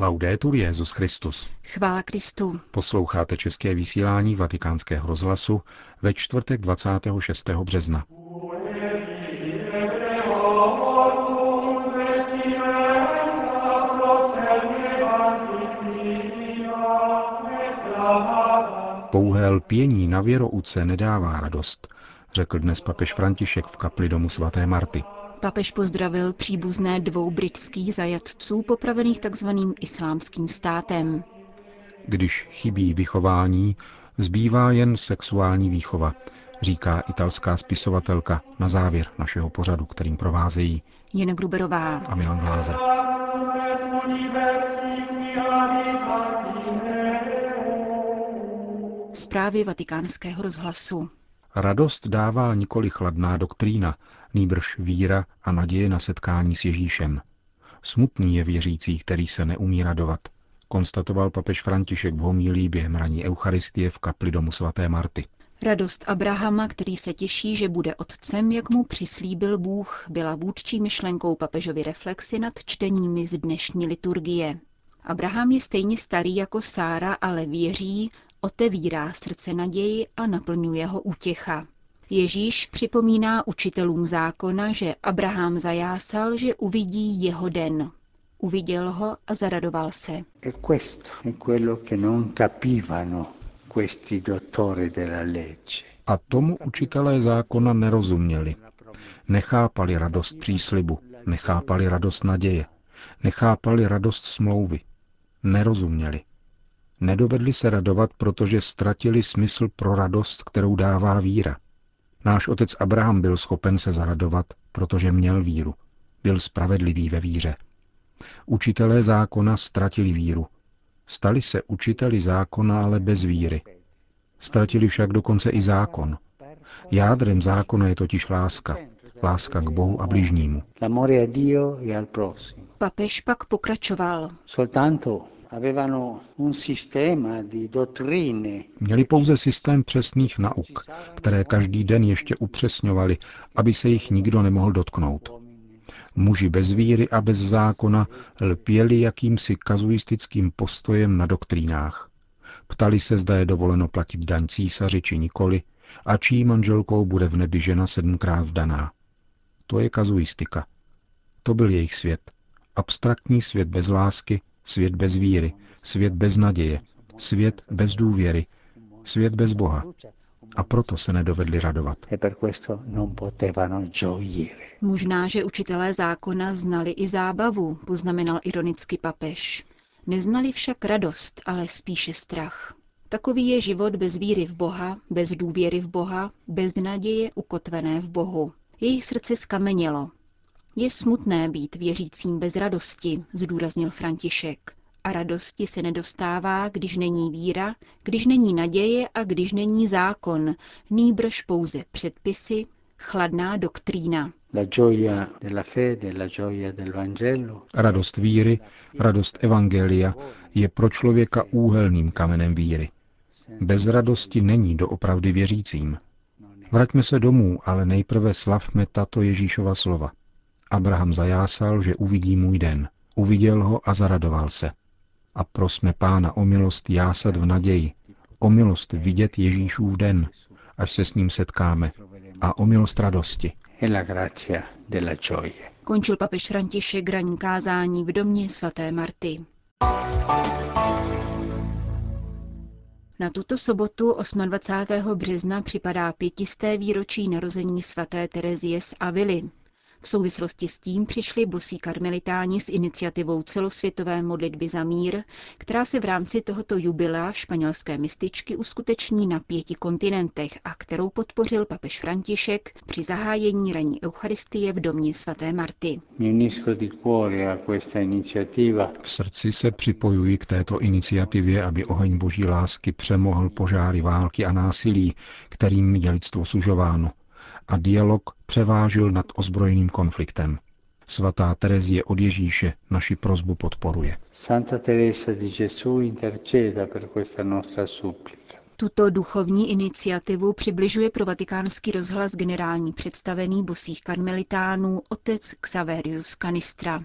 Laudetur Jezus Christus. Chvála Kristu. Posloucháte české vysílání Vatikánského rozhlasu ve čtvrtek 26. března. Pouhé lpění na věrouce nedává radost, řekl dnes papež František v kapli domu svaté Marty. Papež pozdravil příbuzné dvou britských zajatců popravených tzv. islámským státem. Když chybí vychování, zbývá jen sexuální výchova, říká italská spisovatelka na závěr našeho pořadu, kterým provázejí Jen Gruberová a Milan Glázer. Zprávy vatikánského rozhlasu. Radost dává nikoli chladná doktrína, nýbrž víra a naděje na setkání s Ježíšem. Smutný je věřící, který se neumí radovat, konstatoval papež František v homílí během raní Eucharistie v kapli domu svaté Marty. Radost Abrahama, který se těší, že bude otcem, jak mu přislíbil Bůh, byla vůdčí myšlenkou papežovy reflexy nad čteními z dnešní liturgie. Abraham je stejně starý jako Sára, ale věří, otevírá srdce naději a naplňuje ho útěcha. Ježíš připomíná učitelům zákona, že Abraham zajásal, že uvidí jeho den. Uviděl ho a zaradoval se. E questo è quello che non capivano questi dottori della legge. A tomu učitelé zákona nerozuměli. Nechápali radost příslibu, nechápali radost naděje, nechápali radost smlouvy. Nerozuměli. Nedovedli se radovat, protože ztratili smysl pro radost, kterou dává víra. Náš otec Abraham byl schopen se zaradovat, protože měl víru. Byl spravedlivý ve víře. Učitelé zákona ztratili víru. Stali se učiteli zákona, ale bez víry. Ztratili však dokonce i zákon. Jádrem zákona je totiž láska. Láska k Bohu a bližnímu. L'amore a Dio e al prossimo. Papež pak pokračoval. Měli pouze systém přesných nauk, které každý den ještě upřesňovali, aby se jich nikdo nemohl dotknout. Muži bez víry a bez zákona lpěli jakýmsi kazuistickým postojem na doktrínách. Ptali se, zda je dovoleno platit daň císaři či nikoli a čí manželkou bude v nebi žena sedmkrát vdaná. To je kazuistika. To byl jejich svět. Abstraktní svět bez lásky, svět bez víry, svět bez naděje, svět bez důvěry, svět bez Boha. A proto se nedovedli radovat. e per questo non potevano gioire. Možná, že učitelé zákona znali i zábavu, poznamenal ironicky papež. Neznali však radost, ale spíše strach. Takový je život bez víry v Boha, bez důvěry v Boha, bez naděje ukotvené v Bohu. Jejich srdce skamenělo. Je smutné být věřícím bez radosti, zdůraznil František. A radosti se nedostává, když není víra, když není naděje a když není zákon, nýbrž pouze předpisy, chladná doktrína. La gioia della fede, la gioia del Vangelo Radost víry, radost evangelia je pro člověka úhelným kamenem víry. Bez radosti není doopravdy věřícím. Vraťme se domů, ale nejprve slavme tato Ježíšova slova. Abraham zajásal, že uvidí můj den. Uviděl ho a zaradoval se. A prosme Pána o milost jásat v naději, o milost vidět Ježíšův den, až se s ním setkáme, a o milost radosti. Končil papež František ranní kázání v domě svaté Marty. Na tuto sobotu 28. března připadá pětisté výročí narození svaté Terezie z Avily. V souvislosti s tím přišli bosí karmelitáni s iniciativou celosvětové modlitby za mír, která se v rámci tohoto jubilea španělské mističky uskuteční na pěti kontinentech a kterou podpořil papež František při zahájení raní Eucharistie v domě svaté Marty. V srdci se připojuji k této iniciativě, aby oheň boží lásky přemohl požáry války a násilí, kterým je lidstvo sužováno, a dialog převážil nad ozbrojeným konfliktem. Svatá Terezie od Ježíše naši prozbu podporuje. Santa Teresa di Gesù interceda per questa nostra supplica. Tuto duchovní iniciativu přibližuje pro vatikánský rozhlas generální představený bosých karmelitánů otec Xaverius Canistra.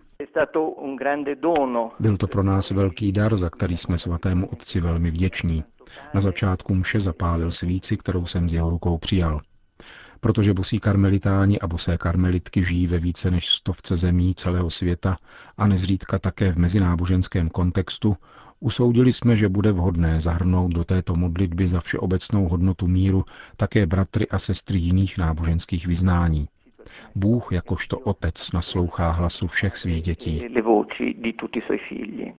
Byl to pro nás velký dar, za který jsme svatému otci velmi vděční. Na začátku mše zapálil svíci, kterou jsem z jeho rukou přijal. Protože bosí karmelitáni a bosé karmelitky žijí ve více než stovce zemí celého světa a nezřídka také v mezináboženském kontextu, usoudili jsme, že bude vhodné zahrnout do této modlitby za všeobecnou hodnotu míru také bratry a sestry jiných náboženských vyznání. Bůh jakožto otec naslouchá hlasu všech svých dětí.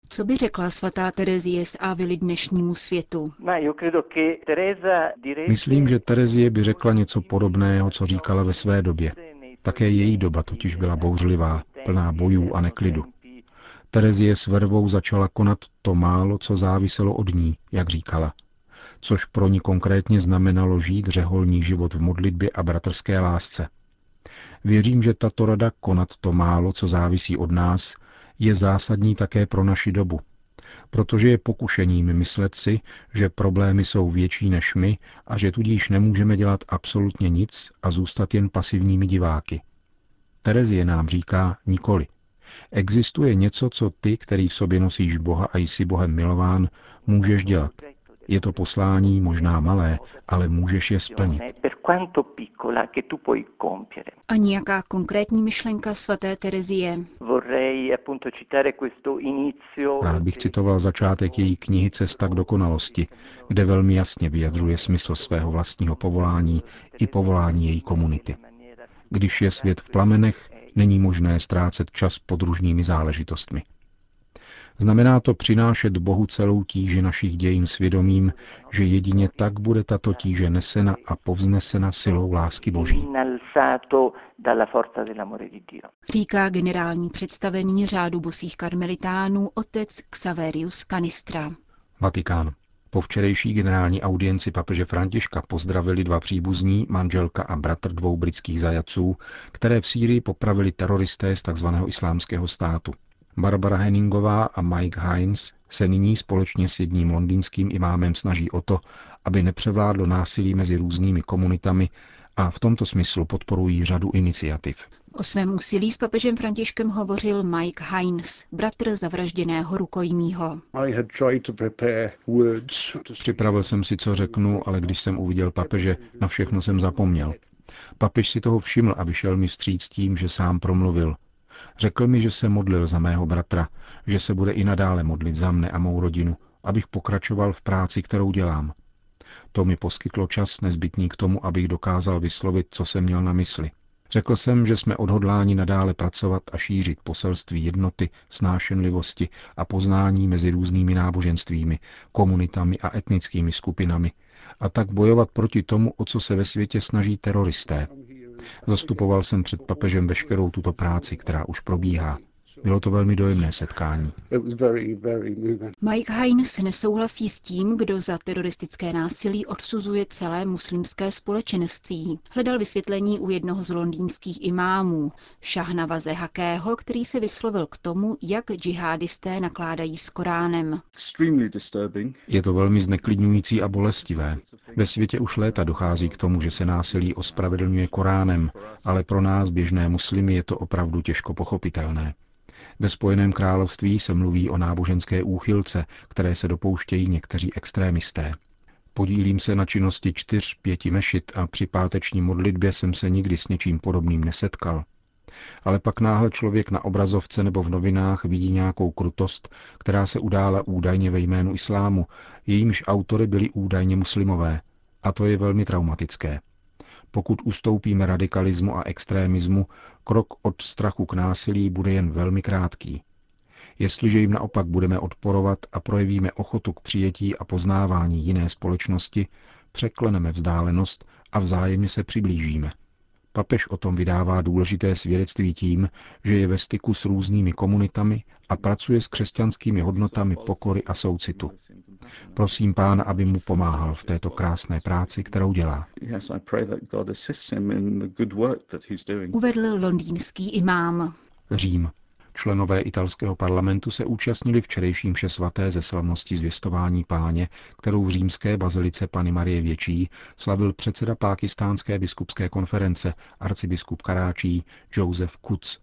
Co by řekla svatá Terezie z Ávily dnešnímu světu? Myslím, že Terezie by řekla něco podobného, co říkala ve své době. Také její doba totiž byla bouřlivá, plná bojů a neklidu. Terezie s vervou začala konat to málo, co záviselo od ní, jak říkala, což pro ní konkrétně znamenalo žít řeholní život v modlitbě a bratrské lásce. Věřím, že tato rada konat to málo, co závisí od nás, je zásadní také pro naši dobu, protože je pokušením myslet si, že problémy jsou větší než my a že tudíž nemůžeme dělat absolutně nic a zůstat jen pasivními diváky. Terezie nám říká nikoli. Existuje něco, co ty, který v sobě nosíš Boha a jsi Bohem milován, můžeš dělat. Je to poslání možná malé, ale můžeš je splnit. A nějaká konkrétní myšlenka svaté Terezie? Rád bych citoval začátek její knihy Cesta k dokonalosti, kde velmi jasně vyjadřuje smysl svého vlastního povolání i povolání její komunity. Když je svět v plamenech, není možné ztrácet čas podružnými záležitostmi. Znamená to přinášet Bohu celou tíži našich dějin svědomím, že jedině tak bude tato tíže nesena a povznesena silou lásky Boží. Říká generální představený řádu bosých karmelitánů otec Xaverius Canistra. Vatikán. Po včerejší generální audienci papeže Františka pozdravili dva příbuzní, manželka a bratr dvou britských zajaců, které v Sýrii popravili teroristé z tzv. islámského státu. Barbara Henningová a Mike Hines se nyní společně s jedním londýnským imámem snaží o to, aby nepřevládlo násilí mezi různými komunitami a v tomto smyslu podporují řadu iniciativ. O svém úsilí s papežem Františkem hovořil Mike Hines, bratr zavražděného rukojmího. Připravil jsem si, co řeknu, ale když jsem uviděl papeže, na všechno jsem zapomněl. Papež si toho všiml a vyšel mi vstříc tím, že sám promluvil. Řekl mi, že se modlil za mého bratra, že se bude i nadále modlit za mne a mou rodinu, abych pokračoval v práci, kterou dělám. To mi poskytlo čas nezbytný k tomu, abych dokázal vyslovit, co jsem měl na mysli. Řekl jsem, že jsme odhodláni nadále pracovat a šířit poselství jednoty, snášenlivosti a poznání mezi různými náboženstvími, komunitami a etnickými skupinami a tak bojovat proti tomu, o co se ve světě snaží teroristé. Zastupoval jsem před papežem veškerou tuto práci, která už probíhá. Bylo to velmi dojemné setkání. Mike Hines nesouhlasí s tím, kdo za teroristické násilí odsuzuje celé muslimské společenství. Hledal vysvětlení u jednoho z londýnských imámů, Šahnavaze Hakého, který se vyslovil k tomu, jak džihadisté nakládají s Koránem. Je to velmi zneklidňující a bolestivé. Ve světě už léta dochází k tomu, že se násilí ospravedlňuje Koránem, ale pro nás, běžné muslimy, je to opravdu těžko pochopitelné. Ve Spojeném království se mluví o náboženské úchylce, které se dopouštějí někteří extrémisté. Podílím se na činnosti čtyř, pěti mešit a při páteční modlitbě jsem se nikdy s něčím podobným nesetkal. Ale pak náhle člověk na obrazovce nebo v novinách vidí nějakou krutost, která se udála údajně ve jménu islámu, jejímž autory byli údajně muslimové. A to je velmi traumatické. Pokud ustoupíme radikalismu a extrémismu, krok od strachu k násilí bude jen velmi krátký. Jestliže jim naopak budeme odporovat a projevíme ochotu k přijetí a poznávání jiné společnosti, překleneme vzdálenost a vzájemně se přiblížíme. Papež o tom vydává důležité svědectví tím, že je ve styku s různými komunitami a pracuje s křesťanskými hodnotami pokory a soucitu. Prosím pána, aby mu pomáhal v této krásné práci, kterou dělá. Uvedl londýnský imám. Řím. Členové italského parlamentu se účastnili včerejším vše svaté ze slavnosti zvěstování páně, kterou v římské bazilice Pany Marie Větší slavil předseda pákistánské biskupské konference arcibiskup Karáčí Joseph Kuc.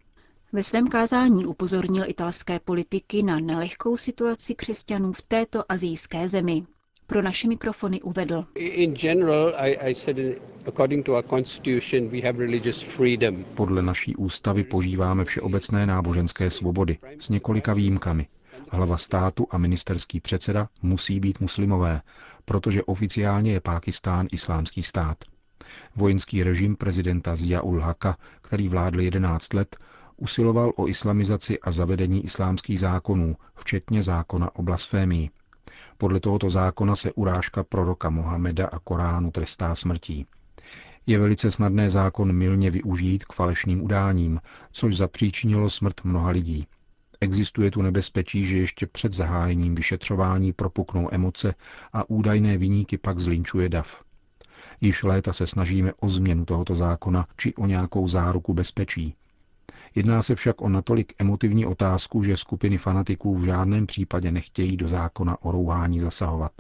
Ve svém kázání upozornil italské politiky na nelehkou situaci křesťanů v této azijské zemi. Pro naše mikrofony uvedl. Podle naší ústavy požíváme všeobecné náboženské svobody s několika výjimkami. Hlava státu a ministerský předseda musí být muslimové, protože oficiálně je Pákistán islámský stát. Vojenský režim prezidenta Zia ul Haka, který vládl 11 let, usiloval o islamizaci a zavedení islámských zákonů, včetně zákona o blasfémii. Podle tohoto zákona se urážka proroka Mohameda a Koránu trestá smrtí. Je velice snadné zákon milně využít k falešným udáním, což zapříčinilo smrt mnoha lidí. Existuje tu nebezpečí, že ještě před zahájením vyšetřování propuknou emoce a údajné viníky pak zlinčuje dav. Již léta se snažíme o změnu tohoto zákona či o nějakou záruku bezpečí. Jedná se však o natolik emotivní otázku, že skupiny fanatiků v žádném případě nechtějí do zákona o rouhání zasahovat.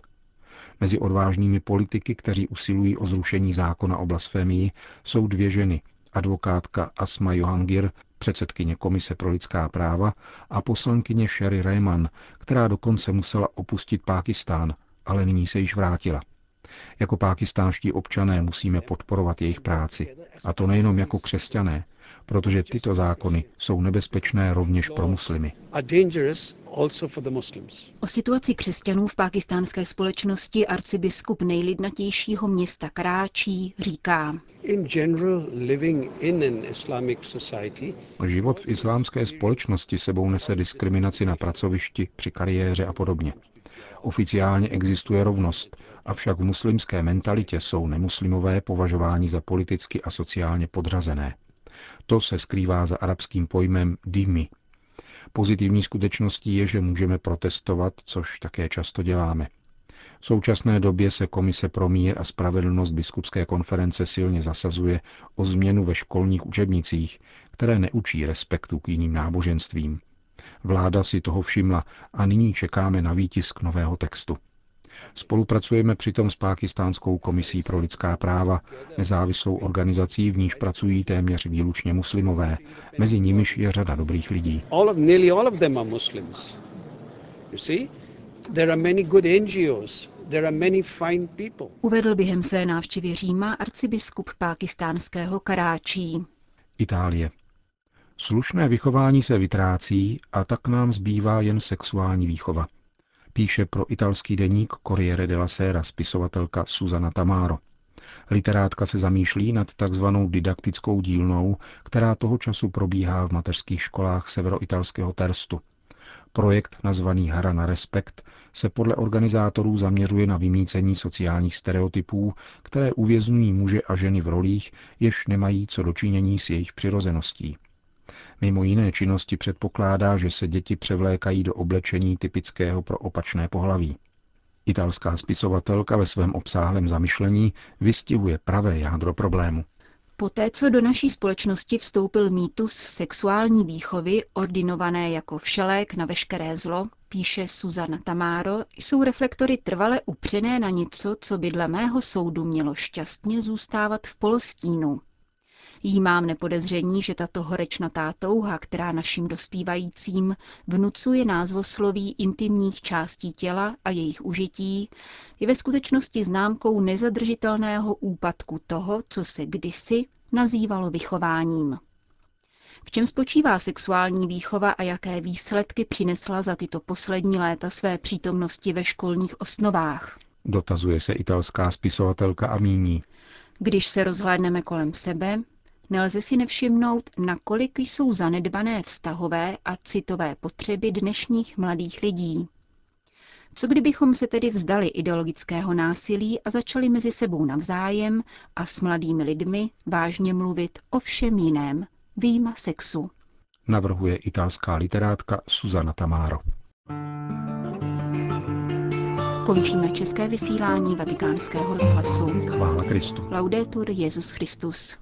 Mezi odvážnými politiky, kteří usilují o zrušení zákona o blasfémii, jsou dvě ženy, advokátka Asma Johangir, předsedkyně Komise pro lidská práva, a poslankyně Sherry Rayman, která dokonce musela opustit Pákistán, ale nyní se již vrátila. Jako pákistánští občané musíme podporovat jejich práci. A to nejenom jako křesťané, protože tyto zákony jsou nebezpečné rovněž pro muslimy. O situaci křesťanů v pakistánské společnosti arcibiskup nejlidnatějšího města Karáčí říká. Život v islámské společnosti sebou nese diskriminaci na pracovišti, při kariéře a podobně. Oficiálně existuje rovnost, avšak v muslimské mentalitě jsou nemuslimové považováni za politicky a sociálně podřazené. To se skrývá za arabským pojmem dimi. Pozitivní skutečností je, že můžeme protestovat, což také často děláme. V současné době se Komise pro mír a spravedlnost biskupské konference silně zasazuje o změnu ve školních učebnicích, které neučí respektu k jiným náboženstvím. Vláda si toho všimla a nyní čekáme na výtisk nového textu. Spolupracujeme přitom s Pákistánskou komisí pro lidská práva, nezávislou organizací, v níž pracují téměř výlučně muslimové. Mezi nimiž je řada dobrých lidí. Uvedl během své návštěvy Říma arcibiskup pákistánského Karáčí. Itálie. Slušné vychování se vytrácí a tak nám zbývá jen sexuální výchova píše pro italský deník Corriere della Sera spisovatelka Susana Tamaro. Literátka se zamýšlí nad takzvanou didaktickou dílnou, která toho času probíhá v mateřských školách severoitalského Terstu. Projekt nazvaný Hra na respekt se podle organizátorů zaměřuje na vymícení sociálních stereotypů, které uvězňují muže a ženy v rolích, jež nemají co dočinění s jejich přirozeností. Mimo jiné činnosti předpokládá, že se děti převlékají do oblečení typického pro opačné pohlaví. Italská spisovatelka ve svém obsáhlém zamyšlení vystihuje pravé jádro problému. Poté, co do naší společnosti vstoupil mýtus sexuální výchovy, ordinované jako všelék na veškeré zlo, píše Suzana Tamaro, jsou reflektory trvale upřené na něco, co by dle mého soudu mělo šťastně zůstávat v polostínu, Jí mám nepodezření, že tato horečnatá touha, která našim dospívajícím vnucuje názvosloví intimních částí těla a jejich užití, je ve skutečnosti známkou nezadržitelného úpadku toho, co se kdysi nazývalo vychováním. V čem spočívá sexuální výchova a jaké výsledky přinesla za tyto poslední léta své přítomnosti ve školních osnovách? Dotazuje se italská spisovatelka a míní. Když se rozhlédneme kolem sebe, nelze si nevšimnout, nakolik jsou zanedbané vztahové a citové potřeby dnešních mladých lidí. Co kdybychom se tedy vzdali ideologického násilí a začali mezi sebou navzájem a s mladými lidmi vážně mluvit o všem jiném, výjima sexu? Navrhuje italská literátka Susana Tamaro. Končíme české vysílání vatikánského rozhlasu. Chvála Kristu. Laudetur Jezus Christus.